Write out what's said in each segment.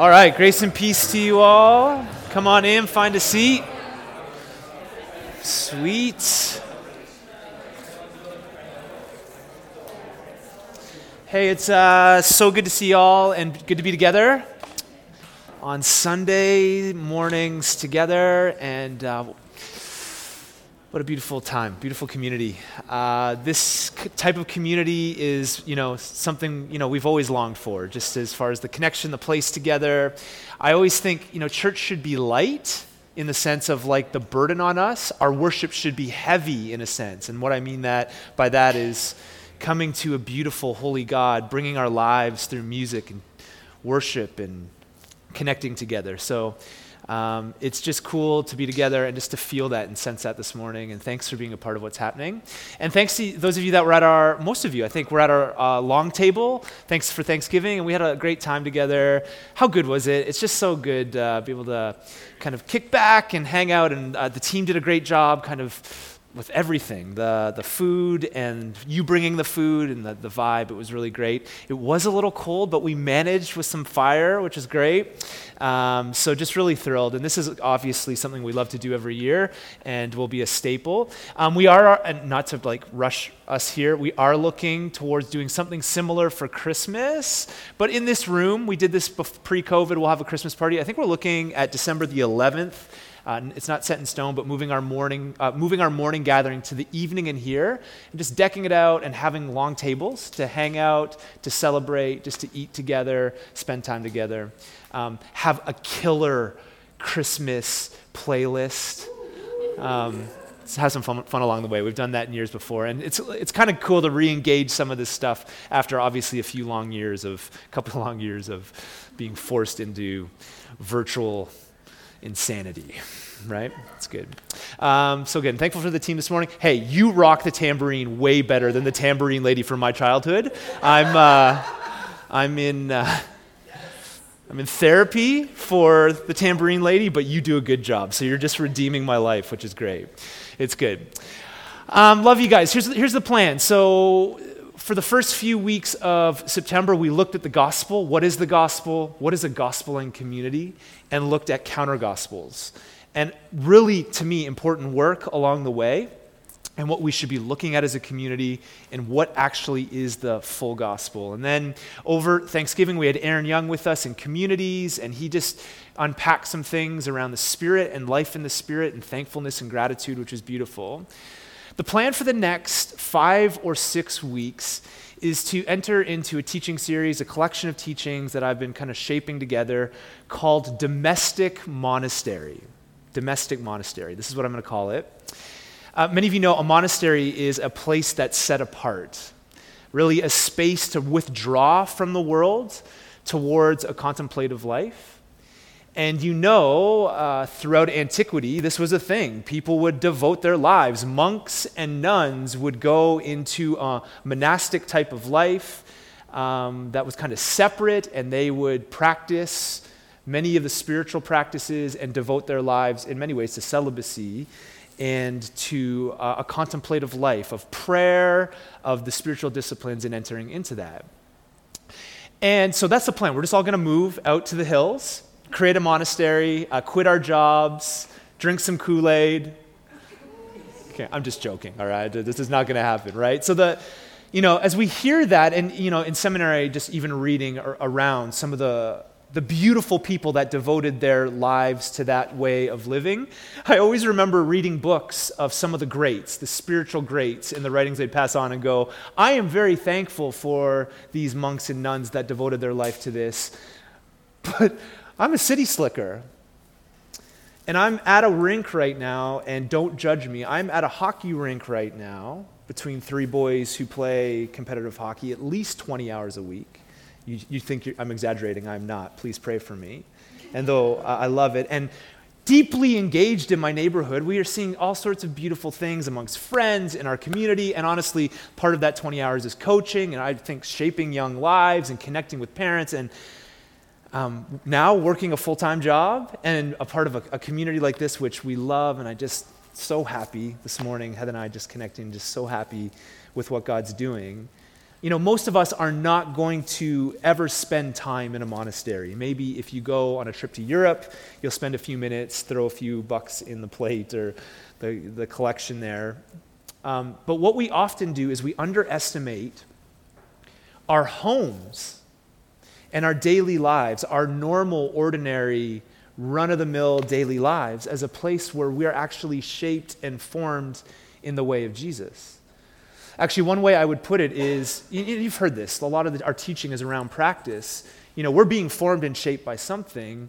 All right, grace and peace to you all. Come on in, find a seat. Sweet. Hey, it's uh, so good to see y'all and good to be together on Sunday mornings together. And uh, what a beautiful time, beautiful community. Uh, this c- type of community is, you know, something you know we've always longed for. Just as far as the connection, the place together. I always think, you know, church should be light in the sense of like the burden on us. Our worship should be heavy in a sense, and what I mean that by that is coming to a beautiful, holy God, bringing our lives through music and worship and connecting together. So. Um, it's just cool to be together and just to feel that and sense that this morning. And thanks for being a part of what's happening. And thanks to those of you that were at our, most of you, I think, were at our uh, long table. Thanks for Thanksgiving. And we had a great time together. How good was it? It's just so good to uh, be able to kind of kick back and hang out. And uh, the team did a great job kind of with everything the, the food and you bringing the food and the, the vibe. It was really great. It was a little cold, but we managed with some fire, which is great. Um, so just really thrilled. And this is obviously something we love to do every year and will be a staple. Um, we are, and not to like rush us here, we are looking towards doing something similar for Christmas. But in this room, we did this pre COVID, we'll have a Christmas party. I think we're looking at December the 11th. Uh, it's not set in stone, but moving our morning, uh, moving our morning gathering to the evening in here, and just decking it out and having long tables to hang out, to celebrate, just to eat together, spend time together. Um, have a killer Christmas playlist. Um, have some fun, fun, along the way. We've done that in years before, and it's it's kind of cool to re-engage some of this stuff after obviously a few long years of a couple long years of being forced into virtual insanity, right? It's good. Um, so good. And thankful for the team this morning. Hey, you rock the tambourine way better than the tambourine lady from my childhood. I'm, uh, I'm in. Uh, I'm in therapy for the tambourine lady, but you do a good job. So you're just redeeming my life, which is great. It's good. Um, love you guys. Here's, here's the plan. So for the first few weeks of September, we looked at the gospel. What is the gospel? What is a gospeling community? And looked at counter gospels. And really, to me, important work along the way, and what we should be looking at as a community, and what actually is the full gospel. And then over Thanksgiving, we had Aaron Young with us in communities, and he just unpacked some things around the Spirit and life in the Spirit, and thankfulness and gratitude, which was beautiful. The plan for the next five or six weeks is to enter into a teaching series, a collection of teachings that I've been kind of shaping together called Domestic Monastery. Domestic Monastery. This is what I'm going to call it. Uh, many of you know a monastery is a place that's set apart, really, a space to withdraw from the world towards a contemplative life. And you know, uh, throughout antiquity, this was a thing. People would devote their lives. Monks and nuns would go into a monastic type of life um, that was kind of separate, and they would practice many of the spiritual practices and devote their lives in many ways to celibacy and to uh, a contemplative life of prayer, of the spiritual disciplines, and entering into that. And so that's the plan. We're just all going to move out to the hills create a monastery, uh, quit our jobs, drink some Kool Aid. Okay, I'm just joking, all right? This is not going to happen, right? So, the, you know, as we hear that, and, you know, in seminary, just even reading around some of the, the beautiful people that devoted their lives to that way of living, I always remember reading books of some of the greats, the spiritual greats, in the writings they'd pass on and go, I am very thankful for these monks and nuns that devoted their life to this. But I'm a city slicker. And I'm at a rink right now, and don't judge me. I'm at a hockey rink right now between three boys who play competitive hockey at least 20 hours a week. You, you think I'm exaggerating, I'm not. Please pray for me. And though uh, I love it, and deeply engaged in my neighborhood, we are seeing all sorts of beautiful things amongst friends in our community. And honestly, part of that 20 hours is coaching, and I think shaping young lives and connecting with parents. And um, now working a full time job and a part of a, a, community like this, which we love, and I just so happy this morning, Heather and I just connecting, just so happy with what God's doing. you know, most of us are not going to ever spend time in a monastery. Maybe if you go on a trip to Europe, you'll spend a few minutes, throw a few bucks in the plate or the, the collection there. Um, but what we often do is we underestimate our homes and our daily lives, our normal, ordinary, run of the mill daily lives, as a place where we're actually shaped and formed in the way of Jesus. Actually, one way I would put it is you've heard this, a lot of the, our teaching is around practice. You know, we're being formed and shaped by something,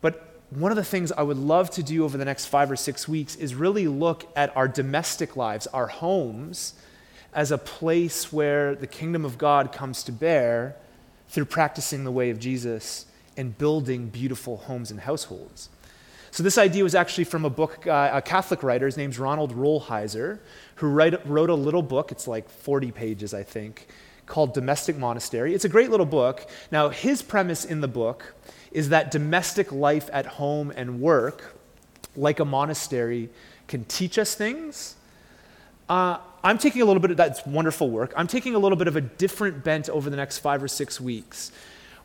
but one of the things I would love to do over the next five or six weeks is really look at our domestic lives, our homes, as a place where the kingdom of God comes to bear through practicing the way of Jesus and building beautiful homes and households. So, this idea was actually from a book, uh, a Catholic writer, his name's Ronald Rolheiser, who write, wrote a little book, it's like 40 pages, I think, called Domestic Monastery. It's a great little book. Now, his premise in the book is that domestic life at home and work, like a monastery, can teach us things. Uh, I'm taking a little bit of that's wonderful work. I'm taking a little bit of a different bent over the next five or six weeks.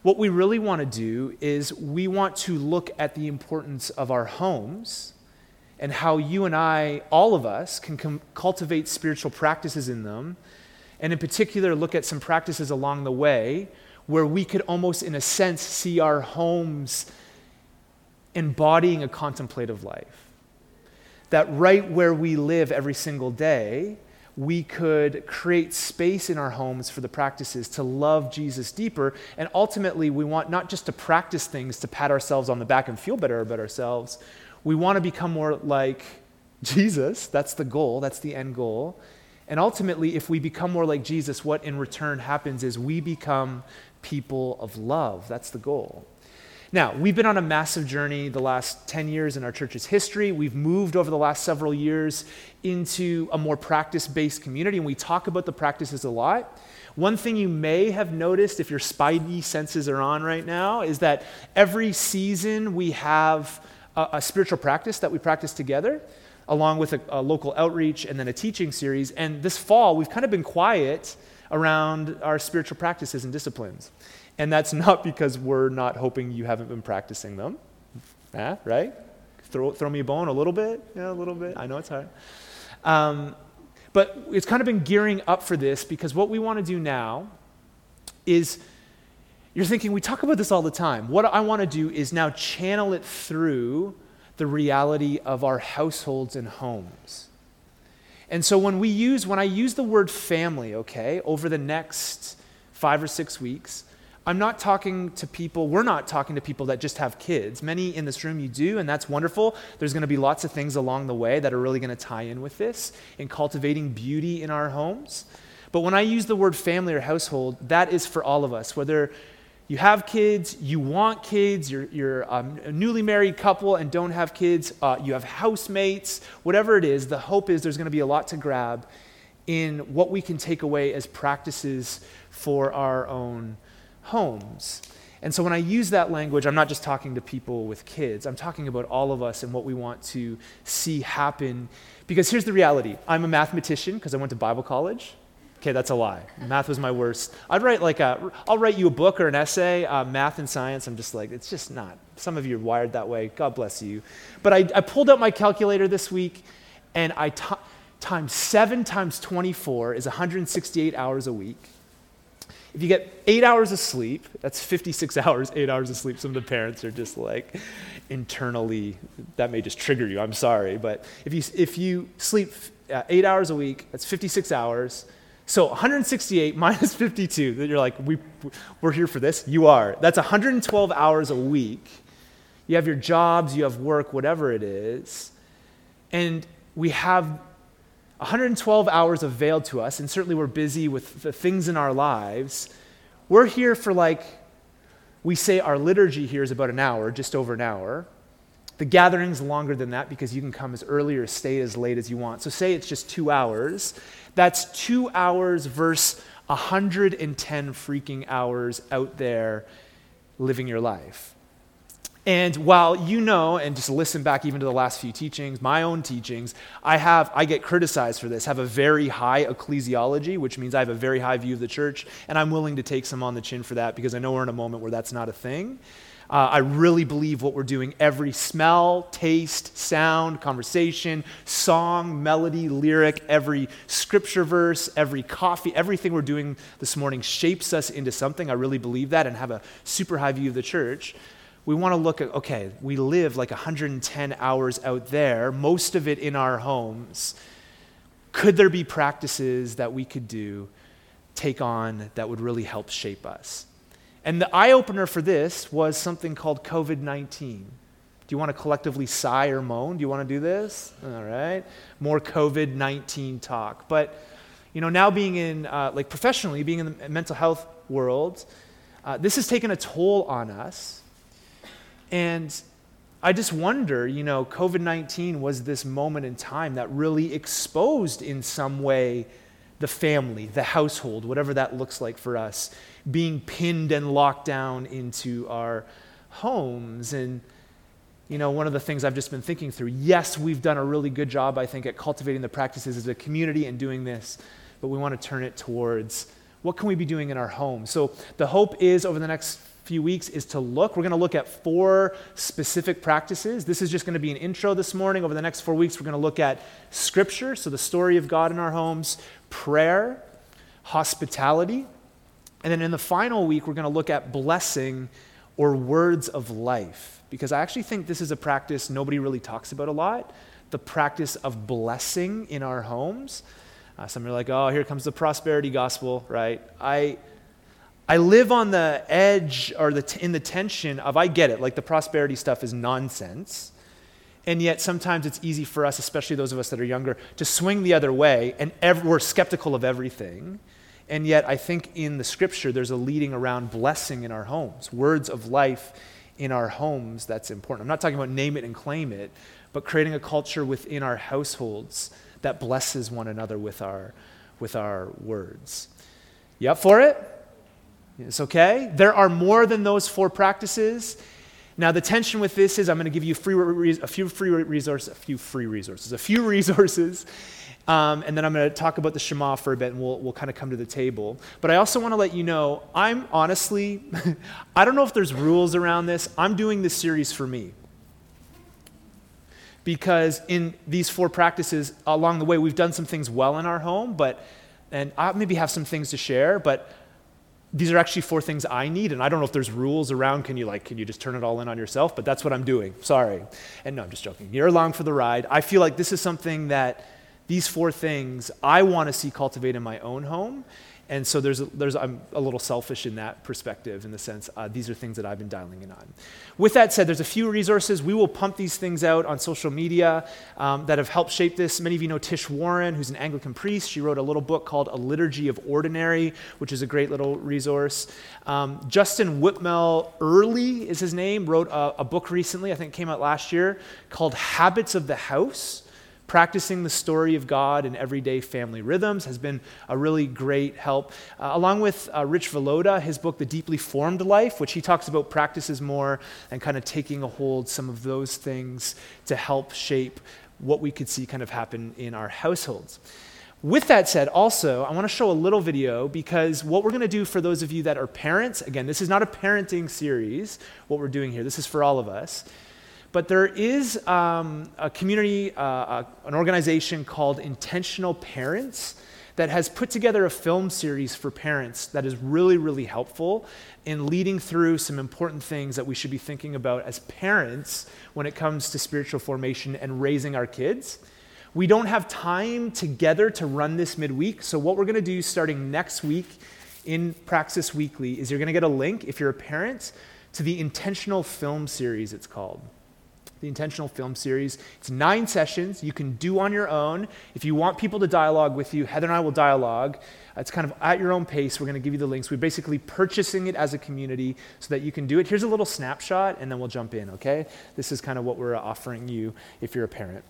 What we really want to do is we want to look at the importance of our homes and how you and I, all of us, can com- cultivate spiritual practices in them, and in particular, look at some practices along the way where we could almost, in a sense, see our homes embodying a contemplative life. That right where we live every single day, we could create space in our homes for the practices to love Jesus deeper. And ultimately, we want not just to practice things to pat ourselves on the back and feel better about ourselves, we want to become more like Jesus. That's the goal, that's the end goal. And ultimately, if we become more like Jesus, what in return happens is we become people of love. That's the goal. Now, we've been on a massive journey the last 10 years in our church's history. We've moved over the last several years into a more practice based community, and we talk about the practices a lot. One thing you may have noticed if your spidey senses are on right now is that every season we have a, a spiritual practice that we practice together, along with a, a local outreach and then a teaching series. And this fall, we've kind of been quiet around our spiritual practices and disciplines. And that's not because we're not hoping you haven't been practicing them, ah, right? Throw, throw me a bone a little bit, yeah, a little bit. I know it's hard. Um, but it's kind of been gearing up for this because what we want to do now is you're thinking, we talk about this all the time. What I want to do is now channel it through the reality of our households and homes. And so when we use, when I use the word family, okay, over the next five or six weeks, I'm not talking to people, we're not talking to people that just have kids. Many in this room you do, and that's wonderful. There's going to be lots of things along the way that are really going to tie in with this in cultivating beauty in our homes. But when I use the word family or household, that is for all of us, whether you have kids, you want kids, you're, you're um, a newly married couple and don't have kids, uh, you have housemates, whatever it is, the hope is there's going to be a lot to grab in what we can take away as practices for our own homes. And so when I use that language, I'm not just talking to people with kids, I'm talking about all of us and what we want to see happen. Because here's the reality I'm a mathematician because I went to Bible college. Okay, that's a lie. Math was my worst. I'd write like a, I'll write you a book or an essay, uh, math and science. I'm just like, it's just not. Some of you are wired that way. God bless you. But I, I pulled out my calculator this week, and I t- times seven times 24 is 168 hours a week. If you get eight hours of sleep, that's 56 hours, eight hours of sleep. Some of the parents are just like internally, that may just trigger you. I'm sorry. But if you, if you sleep uh, eight hours a week, that's 56 hours. So 168 minus 52, that you're like, we, we're here for this? You are. That's 112 hours a week. You have your jobs, you have work, whatever it is. And we have 112 hours availed to us, and certainly we're busy with the things in our lives. We're here for like, we say our liturgy here is about an hour, just over an hour. The gathering's longer than that because you can come as early or stay as late as you want. So, say it's just two hours. That's two hours versus 110 freaking hours out there living your life. And while you know, and just listen back even to the last few teachings, my own teachings, I have I get criticized for this, have a very high ecclesiology, which means I have a very high view of the church, and I'm willing to take some on the chin for that because I know we're in a moment where that's not a thing. Uh, I really believe what we're doing, every smell, taste, sound, conversation, song, melody, lyric, every scripture verse, every coffee, everything we're doing this morning shapes us into something. I really believe that and have a super high view of the church. We want to look at, okay, we live like 110 hours out there, most of it in our homes. Could there be practices that we could do, take on, that would really help shape us? And the eye opener for this was something called COVID 19. Do you want to collectively sigh or moan? Do you want to do this? All right. More COVID 19 talk. But, you know, now being in, uh, like professionally, being in the mental health world, uh, this has taken a toll on us. And I just wonder, you know, COVID 19 was this moment in time that really exposed in some way the family, the household, whatever that looks like for us, being pinned and locked down into our homes. And, you know, one of the things I've just been thinking through yes, we've done a really good job, I think, at cultivating the practices as a community and doing this, but we want to turn it towards what can we be doing in our home? So the hope is over the next few weeks is to look. We're going to look at four specific practices. This is just going to be an intro this morning. Over the next four weeks, we're going to look at scripture, so the story of God in our homes, prayer, hospitality, and then in the final week, we're going to look at blessing or words of life. Because I actually think this is a practice nobody really talks about a lot the practice of blessing in our homes. Uh, some are like, oh, here comes the prosperity gospel, right? I, I live on the edge or the t- in the tension of I get it, like the prosperity stuff is nonsense. And yet sometimes it's easy for us, especially those of us that are younger, to swing the other way and ev- we're skeptical of everything. And yet, I think in the scripture, there's a leading around blessing in our homes, words of life in our homes that's important. I'm not talking about name it and claim it, but creating a culture within our households that blesses one another with our, with our words. You up for it? It's okay. There are more than those four practices. Now, the tension with this is I'm going to give you free, a few free resources, a few free resources, a few resources um, and then I'm going to talk about the Shema for a bit, and we'll, we'll kind of come to the table. But I also want to let you know I'm honestly, I don't know if there's rules around this. I'm doing this series for me. Because in these four practices along the way, we've done some things well in our home, but, and I maybe have some things to share, but these are actually four things I need, and I don't know if there's rules around. Can you like, can you just turn it all in on yourself? But that's what I'm doing. Sorry. And no, I'm just joking. You're along for the ride. I feel like this is something that these four things I want to see cultivate in my own home. And so there's, there's, I'm a little selfish in that perspective, in the sense uh, these are things that I've been dialing in on. With that said, there's a few resources. We will pump these things out on social media um, that have helped shape this. Many of you know Tish Warren, who's an Anglican priest. She wrote a little book called A Liturgy of Ordinary, which is a great little resource. Um, Justin Whitmel Earley is his name, wrote a, a book recently, I think came out last year, called Habits of the House practicing the story of God in everyday family rhythms has been a really great help. Uh, along with uh, Rich Villoda, his book, The Deeply Formed Life, which he talks about practices more and kind of taking a hold some of those things to help shape what we could see kind of happen in our households. With that said, also, I want to show a little video because what we're going to do for those of you that are parents, again, this is not a parenting series, what we're doing here, this is for all of us. But there is um, a community, uh, uh, an organization called Intentional Parents that has put together a film series for parents that is really, really helpful in leading through some important things that we should be thinking about as parents when it comes to spiritual formation and raising our kids. We don't have time together to run this midweek, so what we're going to do starting next week in Praxis Weekly is you're going to get a link, if you're a parent, to the Intentional Film Series, it's called the intentional film series. It's nine sessions you can do on your own. If you want people to dialogue with you, Heather and I will dialogue. It's kind of at your own pace. We're going to give you the links. We're basically purchasing it as a community so that you can do it. Here's a little snapshot, and then we'll jump in, okay? This is kind of what we're offering you if you're a parent.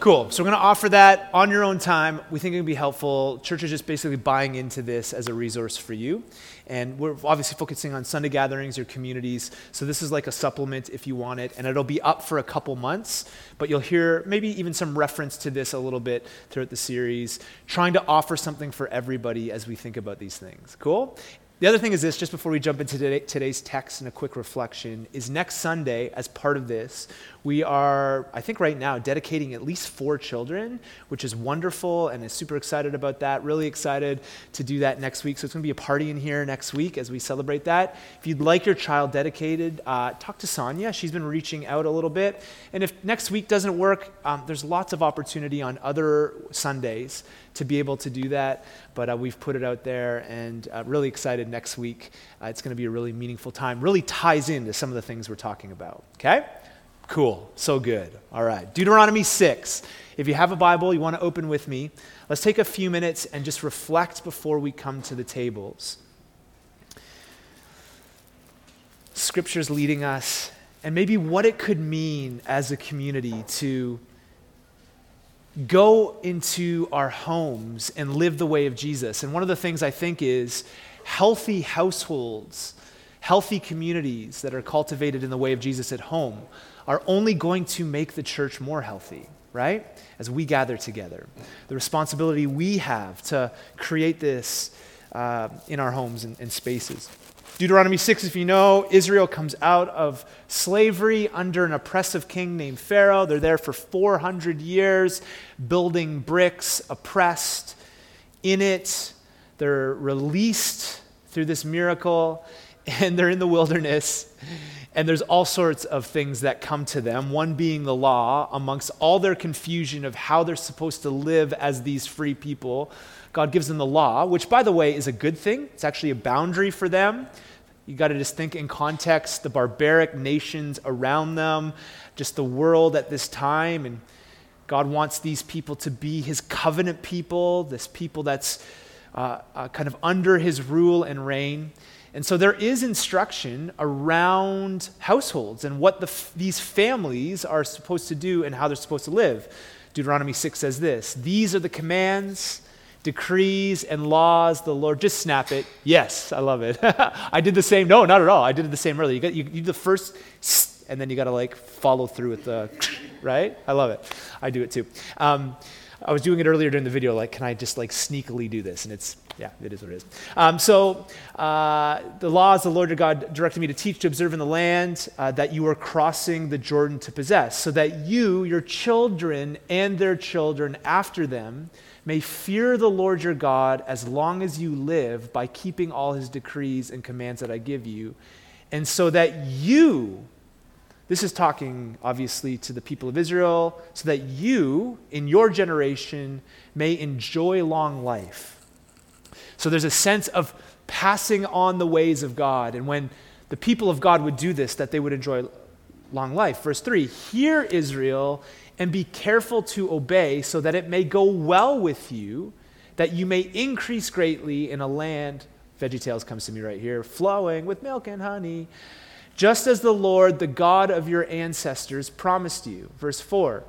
Cool. So we're going to offer that on your own time. We think it can be helpful. Church is just basically buying into this as a resource for you. And we're obviously focusing on Sunday gatherings, your communities. So this is like a supplement if you want it. And it'll be up for a couple months, but you'll hear maybe even some reference to this a little bit throughout the series, trying to offer something for everybody as we think about these things. Cool? The other thing is this, just before we jump into today, today's text and a quick reflection, is next Sunday, as part of this, we are, I think right now, dedicating at least four children, which is wonderful and is super excited about that. Really excited to do that next week. So it's going to be a party in here next week as we celebrate that. If you'd like your child dedicated, uh, talk to Sonia. She's been reaching out a little bit. And if next week doesn't work, um, there's lots of opportunity on other Sundays to be able to do that. But uh, we've put it out there and uh, really excited next week. Uh, it's going to be a really meaningful time. Really ties into some of the things we're talking about. Okay? Cool. So good. All right. Deuteronomy 6. If you have a Bible, you want to open with me. Let's take a few minutes and just reflect before we come to the tables. Scripture's leading us, and maybe what it could mean as a community to go into our homes and live the way of Jesus. And one of the things I think is healthy households, healthy communities that are cultivated in the way of Jesus at home are only going to make the church more healthy, right? As we gather together. The responsibility we have to create this uh, in our homes and, and spaces. Deuteronomy 6, if you know, Israel comes out of slavery under an oppressive king named Pharaoh. They're there for 400 years, building bricks, oppressed. In it, they're released through this miracle, and they're in the wilderness. And there's all sorts of things that come to them, one being the law, amongst all their confusion of how they're supposed to live as these free people. God gives them the law, which, by the way, is a good thing. It's actually a boundary for them you got to just think in context the barbaric nations around them, just the world at this time. And God wants these people to be his covenant people, this people that's uh, uh, kind of under his rule and reign. And so there is instruction around households and what the, these families are supposed to do and how they're supposed to live. Deuteronomy 6 says this These are the commands decrees and laws the Lord. Just snap it. Yes, I love it. I did the same. No, not at all. I did it the same earlier. You got you, you do the first, and then you got to like follow through with the, right? I love it. I do it too. Um, I was doing it earlier during the video. Like, can I just like sneakily do this? And it's yeah, it is what it is. Um, so uh, the laws the Lord your God directed me to teach to observe in the land uh, that you are crossing the Jordan to possess, so that you, your children, and their children after them may fear the Lord your God as long as you live by keeping all his decrees and commands that I give you, and so that you, this is talking obviously to the people of Israel, so that you, in your generation, may enjoy long life. So there's a sense of passing on the ways of God. And when the people of God would do this, that they would enjoy long life. Verse 3 Hear, Israel, and be careful to obey, so that it may go well with you, that you may increase greatly in a land, Veggie Tales comes to me right here, flowing with milk and honey, just as the Lord, the God of your ancestors, promised you. Verse 4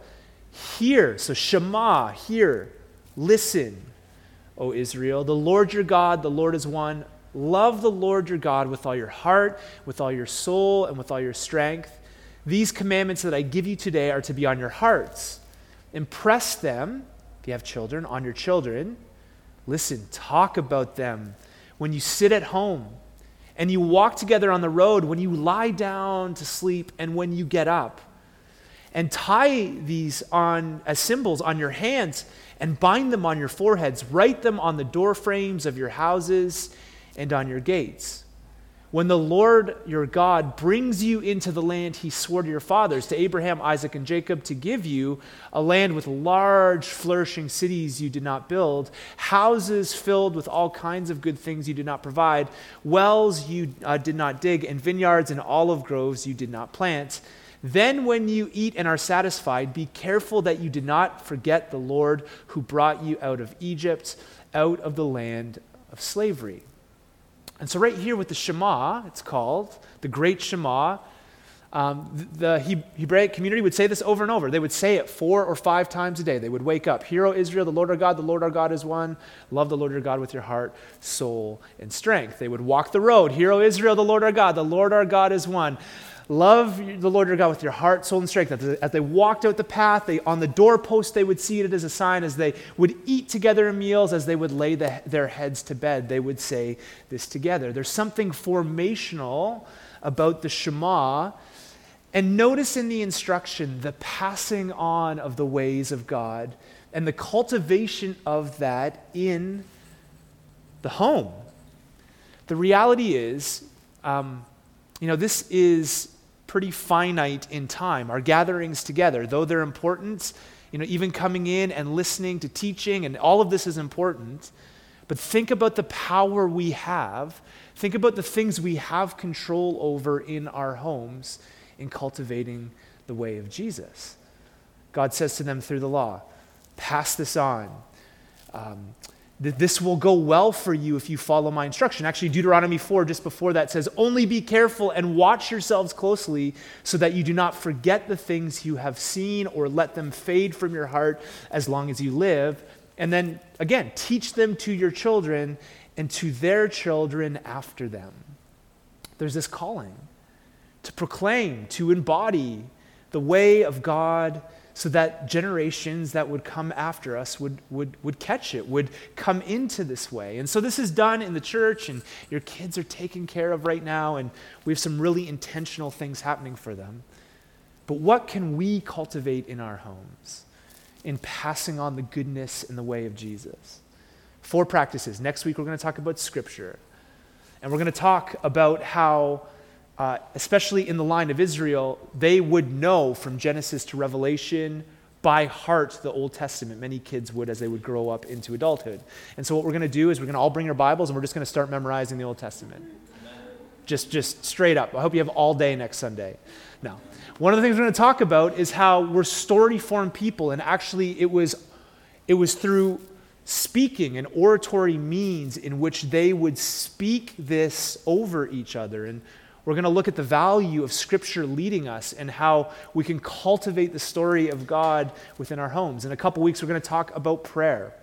Hear, so Shema, hear, listen, O Israel. The Lord your God, the Lord is one. Love the Lord your God with all your heart, with all your soul, and with all your strength. These commandments that I give you today are to be on your hearts. Impress them, if you have children, on your children. Listen, talk about them when you sit at home and you walk together on the road, when you lie down to sleep, and when you get up. And tie these on as symbols on your hands and bind them on your foreheads. Write them on the door frames of your houses and on your gates when the Lord your God brings you into the land he swore to your fathers, to Abraham, Isaac, and Jacob, to give you a land with large, flourishing cities you did not build, houses filled with all kinds of good things you did not provide, wells you uh, did not dig, and vineyards and olive groves you did not plant. Then, when you eat and are satisfied, be careful that you do not forget the Lord who brought you out of Egypt, out of the land of slavery. And so, right here with the Shema, it's called the Great Shema, Um, the Hebraic community would say this over and over. They would say it four or five times a day. They would wake up, Hear, O Israel, the Lord our God, the Lord our God is one. Love the Lord your God with your heart, soul, and strength. They would walk the road, Hear, O Israel, the Lord our God, the Lord our God is one. Love the Lord your God with your heart, soul, and strength. As they walked out the path, they, on the doorpost, they would see it as a sign. As they would eat together in meals, as they would lay the, their heads to bed, they would say this together. There's something formational about the Shema and notice in the instruction the passing on of the ways of God and the cultivation of that in the home. The reality is, um, you know, this is pretty finite in time. Our gatherings together, though they're important, you know, even coming in and listening to teaching, and all of this is important. But think about the power we have. Think about the things we have control over in our homes in cultivating the way of Jesus. God says to them through the law, pass this on. Um, this will go well for you if you follow my instruction. Actually, Deuteronomy 4, just before that, says, Only be careful and watch yourselves closely so that you do not forget the things you have seen or let them fade from your heart as long as you live. And then again, teach them to your children and to their children after them. There's this calling to proclaim, to embody the way of God so that generations that would come after us would, would, would catch it, would come into this way. And so this is done in the church, and your kids are taken care of right now, and we have some really intentional things happening for them. But what can we cultivate in our homes in passing on the goodness and the way of Jesus? Four practices. Next week, we're going to talk about Scripture. And we're going to talk about how uh, especially in the line of Israel, they would know from Genesis to Revelation by heart the Old Testament. Many kids would as they would grow up into adulthood. And so, what we're going to do is we're going to all bring our Bibles and we're just going to start memorizing the Old Testament. Just, just straight up. I hope you have all day next Sunday. Now, one of the things we're going to talk about is how we're story form people, and actually, it was, it was through speaking and oratory means in which they would speak this over each other. And we're going to look at the value of Scripture leading us and how we can cultivate the story of God within our homes. In a couple weeks, we're going to talk about prayer.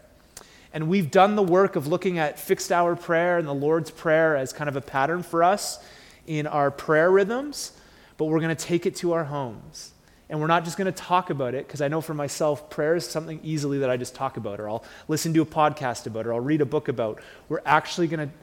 And we've done the work of looking at fixed hour prayer and the Lord's Prayer as kind of a pattern for us in our prayer rhythms, but we're going to take it to our homes. And we're not just going to talk about it, because I know for myself, prayer is something easily that I just talk about, or I'll listen to a podcast about, or I'll read a book about. We're actually going to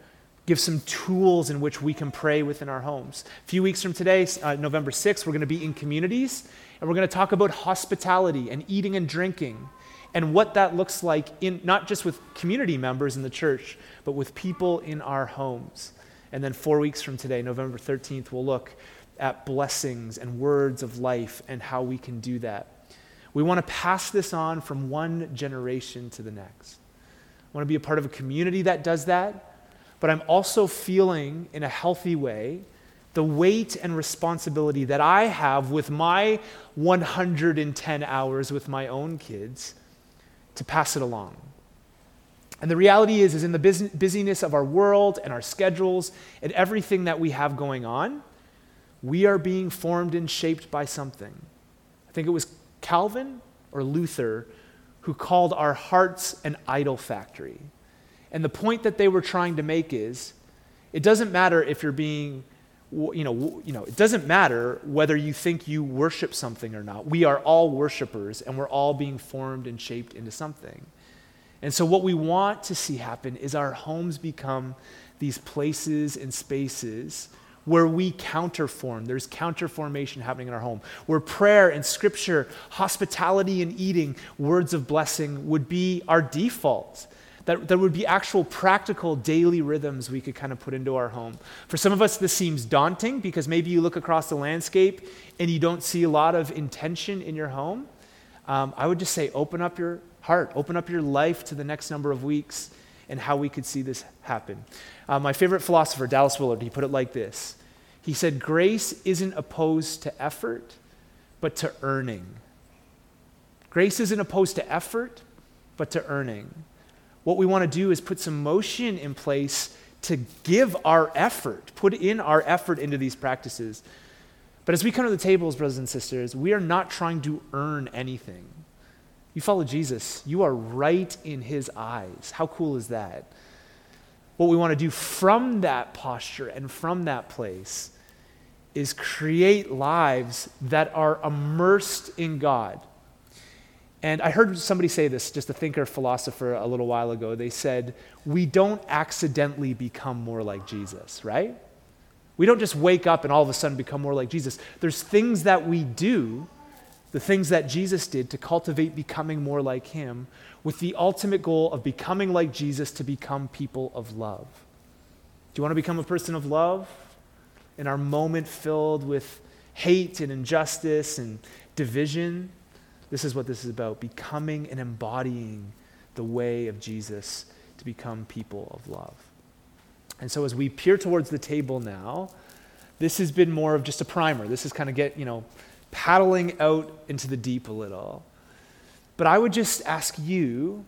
give some tools in which we can pray within our homes. A few weeks from today, uh, November 6th, we're going to be in communities and we're going to talk about hospitality and eating and drinking and what that looks like in not just with community members in the church, but with people in our homes. And then 4 weeks from today, November 13th, we'll look at blessings and words of life and how we can do that. We want to pass this on from one generation to the next. I want to be a part of a community that does that but I'm also feeling in a healthy way the weight and responsibility that I have with my 110 hours with my own kids to pass it along. And the reality is, is in the busyness of our world and our schedules and everything that we have going on, we are being formed and shaped by something. I think it was Calvin or Luther who called our hearts an idol factory. And the point that they were trying to make is it doesn't matter if you're being, you know, you know, it doesn't matter whether you think you worship something or not. We are all worshipers and we're all being formed and shaped into something. And so, what we want to see happen is our homes become these places and spaces where we counterform. There's counterformation happening in our home, where prayer and scripture, hospitality and eating, words of blessing would be our default that there would be actual practical daily rhythms we could kind of put into our home. For some of us, this seems daunting because maybe you look across the landscape and you don't see a lot of intention in your home. Um, I would just say, open up your heart, open up your life to the next number of weeks and how we could see this happen. Uh, my favorite philosopher, Dallas Willard, he put it like this He said, Grace isn't opposed to effort, but to earning. Grace isn't opposed to effort, but to earning. What we want to do is put some motion in place to give our effort, put in our effort into these practices. But as we come to the tables, brothers and sisters, we are not trying to earn anything. You follow Jesus, you are right in his eyes. How cool is that? What we want to do from that posture and from that place is create lives that are immersed in God. And I heard somebody say this, just a thinker, philosopher, a little while ago. They said, We don't accidentally become more like Jesus, right? We don't just wake up and all of a sudden become more like Jesus. There's things that we do, the things that Jesus did to cultivate becoming more like Him, with the ultimate goal of becoming like Jesus to become people of love. Do you want to become a person of love? In our moment filled with hate and injustice and division, this is what this is about becoming and embodying the way of Jesus to become people of love. And so as we peer towards the table now, this has been more of just a primer. This is kind of get, you know, paddling out into the deep a little. But I would just ask you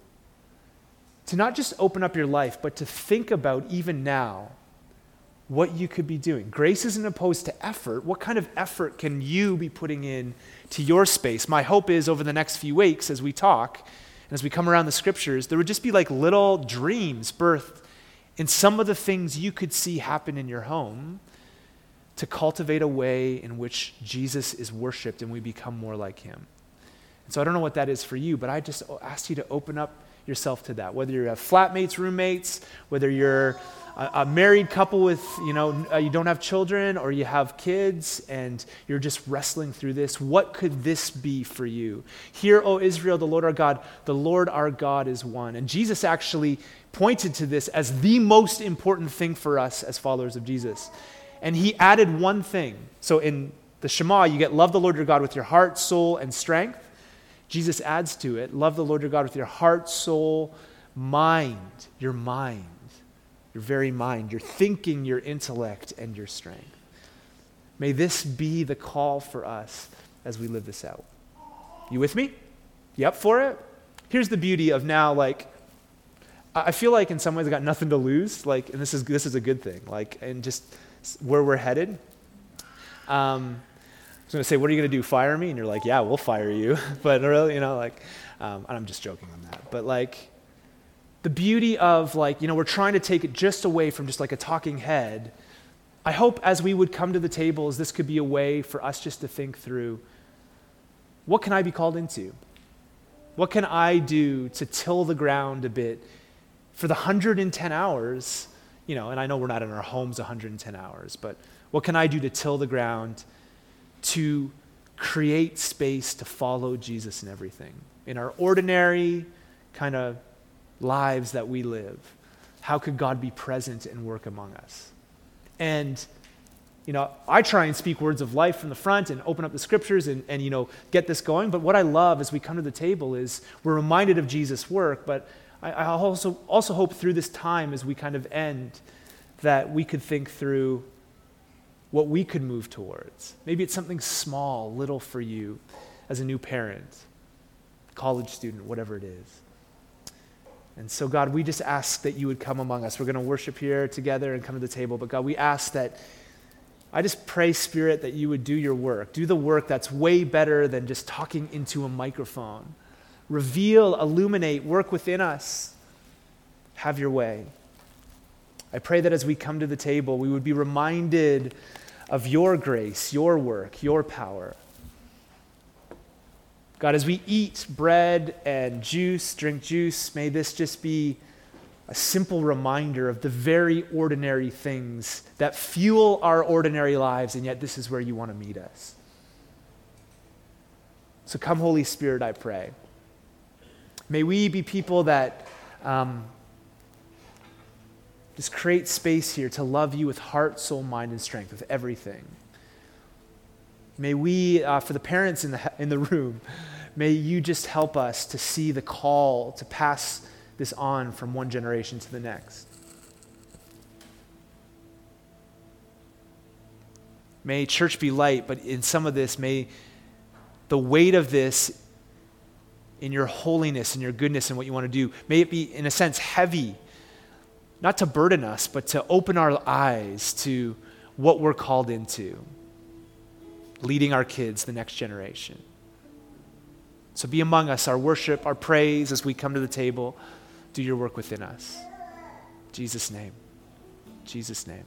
to not just open up your life, but to think about even now what you could be doing. Grace isn't opposed to effort. What kind of effort can you be putting in to your space? My hope is over the next few weeks as we talk and as we come around the scriptures, there would just be like little dreams birthed in some of the things you could see happen in your home to cultivate a way in which Jesus is worshiped and we become more like him. And so I don't know what that is for you, but I just ask you to open up yourself to that. Whether you have flatmates, roommates, whether you're a, a married couple with, you know, uh, you don't have children or you have kids and you're just wrestling through this, what could this be for you? Hear, O Israel, the Lord our God, the Lord our God is one. And Jesus actually pointed to this as the most important thing for us as followers of Jesus. And he added one thing. So in the Shema, you get love the Lord your God with your heart, soul, and strength. Jesus adds to it love the Lord your God with your heart, soul, mind, your mind, your very mind, your thinking, your intellect, and your strength. May this be the call for us as we live this out. You with me? You up for it? Here's the beauty of now, like, I feel like in some ways I got nothing to lose, like, and this is, this is a good thing, like, and just where we're headed. Um, was going to say, what are you going to do? Fire me? And you're like, yeah, we'll fire you. but really, you know, like, um, I'm just joking on that. But like, the beauty of like, you know, we're trying to take it just away from just like a talking head. I hope as we would come to the tables, this could be a way for us just to think through what can I be called into? What can I do to till the ground a bit for the 110 hours? You know, and I know we're not in our homes 110 hours, but what can I do to till the ground? To create space to follow Jesus in everything. In our ordinary kind of lives that we live, how could God be present and work among us? And, you know, I try and speak words of life from the front and open up the scriptures and, and, you know, get this going. But what I love as we come to the table is we're reminded of Jesus' work, but I, I also, also hope through this time as we kind of end that we could think through what we could move towards. Maybe it's something small, little for you as a new parent, college student, whatever it is. And so, God, we just ask that you would come among us. We're going to worship here together and come to the table. But, God, we ask that, I just pray, Spirit, that you would do your work. Do the work that's way better than just talking into a microphone. Reveal, illuminate, work within us. Have your way. I pray that as we come to the table, we would be reminded of your grace, your work, your power. God, as we eat bread and juice, drink juice, may this just be a simple reminder of the very ordinary things that fuel our ordinary lives, and yet this is where you want to meet us. So come, Holy Spirit, I pray. May we be people that um, just create space here to love you with heart, soul, mind, and strength, with everything. May we, uh, for the parents in the, in the room, may you just help us to see the call to pass this on from one generation to the next. May church be light, but in some of this, may the weight of this in your holiness and your goodness and what you want to do, may it be, in a sense, heavy not to burden us, but to open our eyes to what we're called into. leading our kids, the next generation. So be among us, our worship, our praise as we come to the table. Do your work within us. In Jesus' name. In Jesus' name.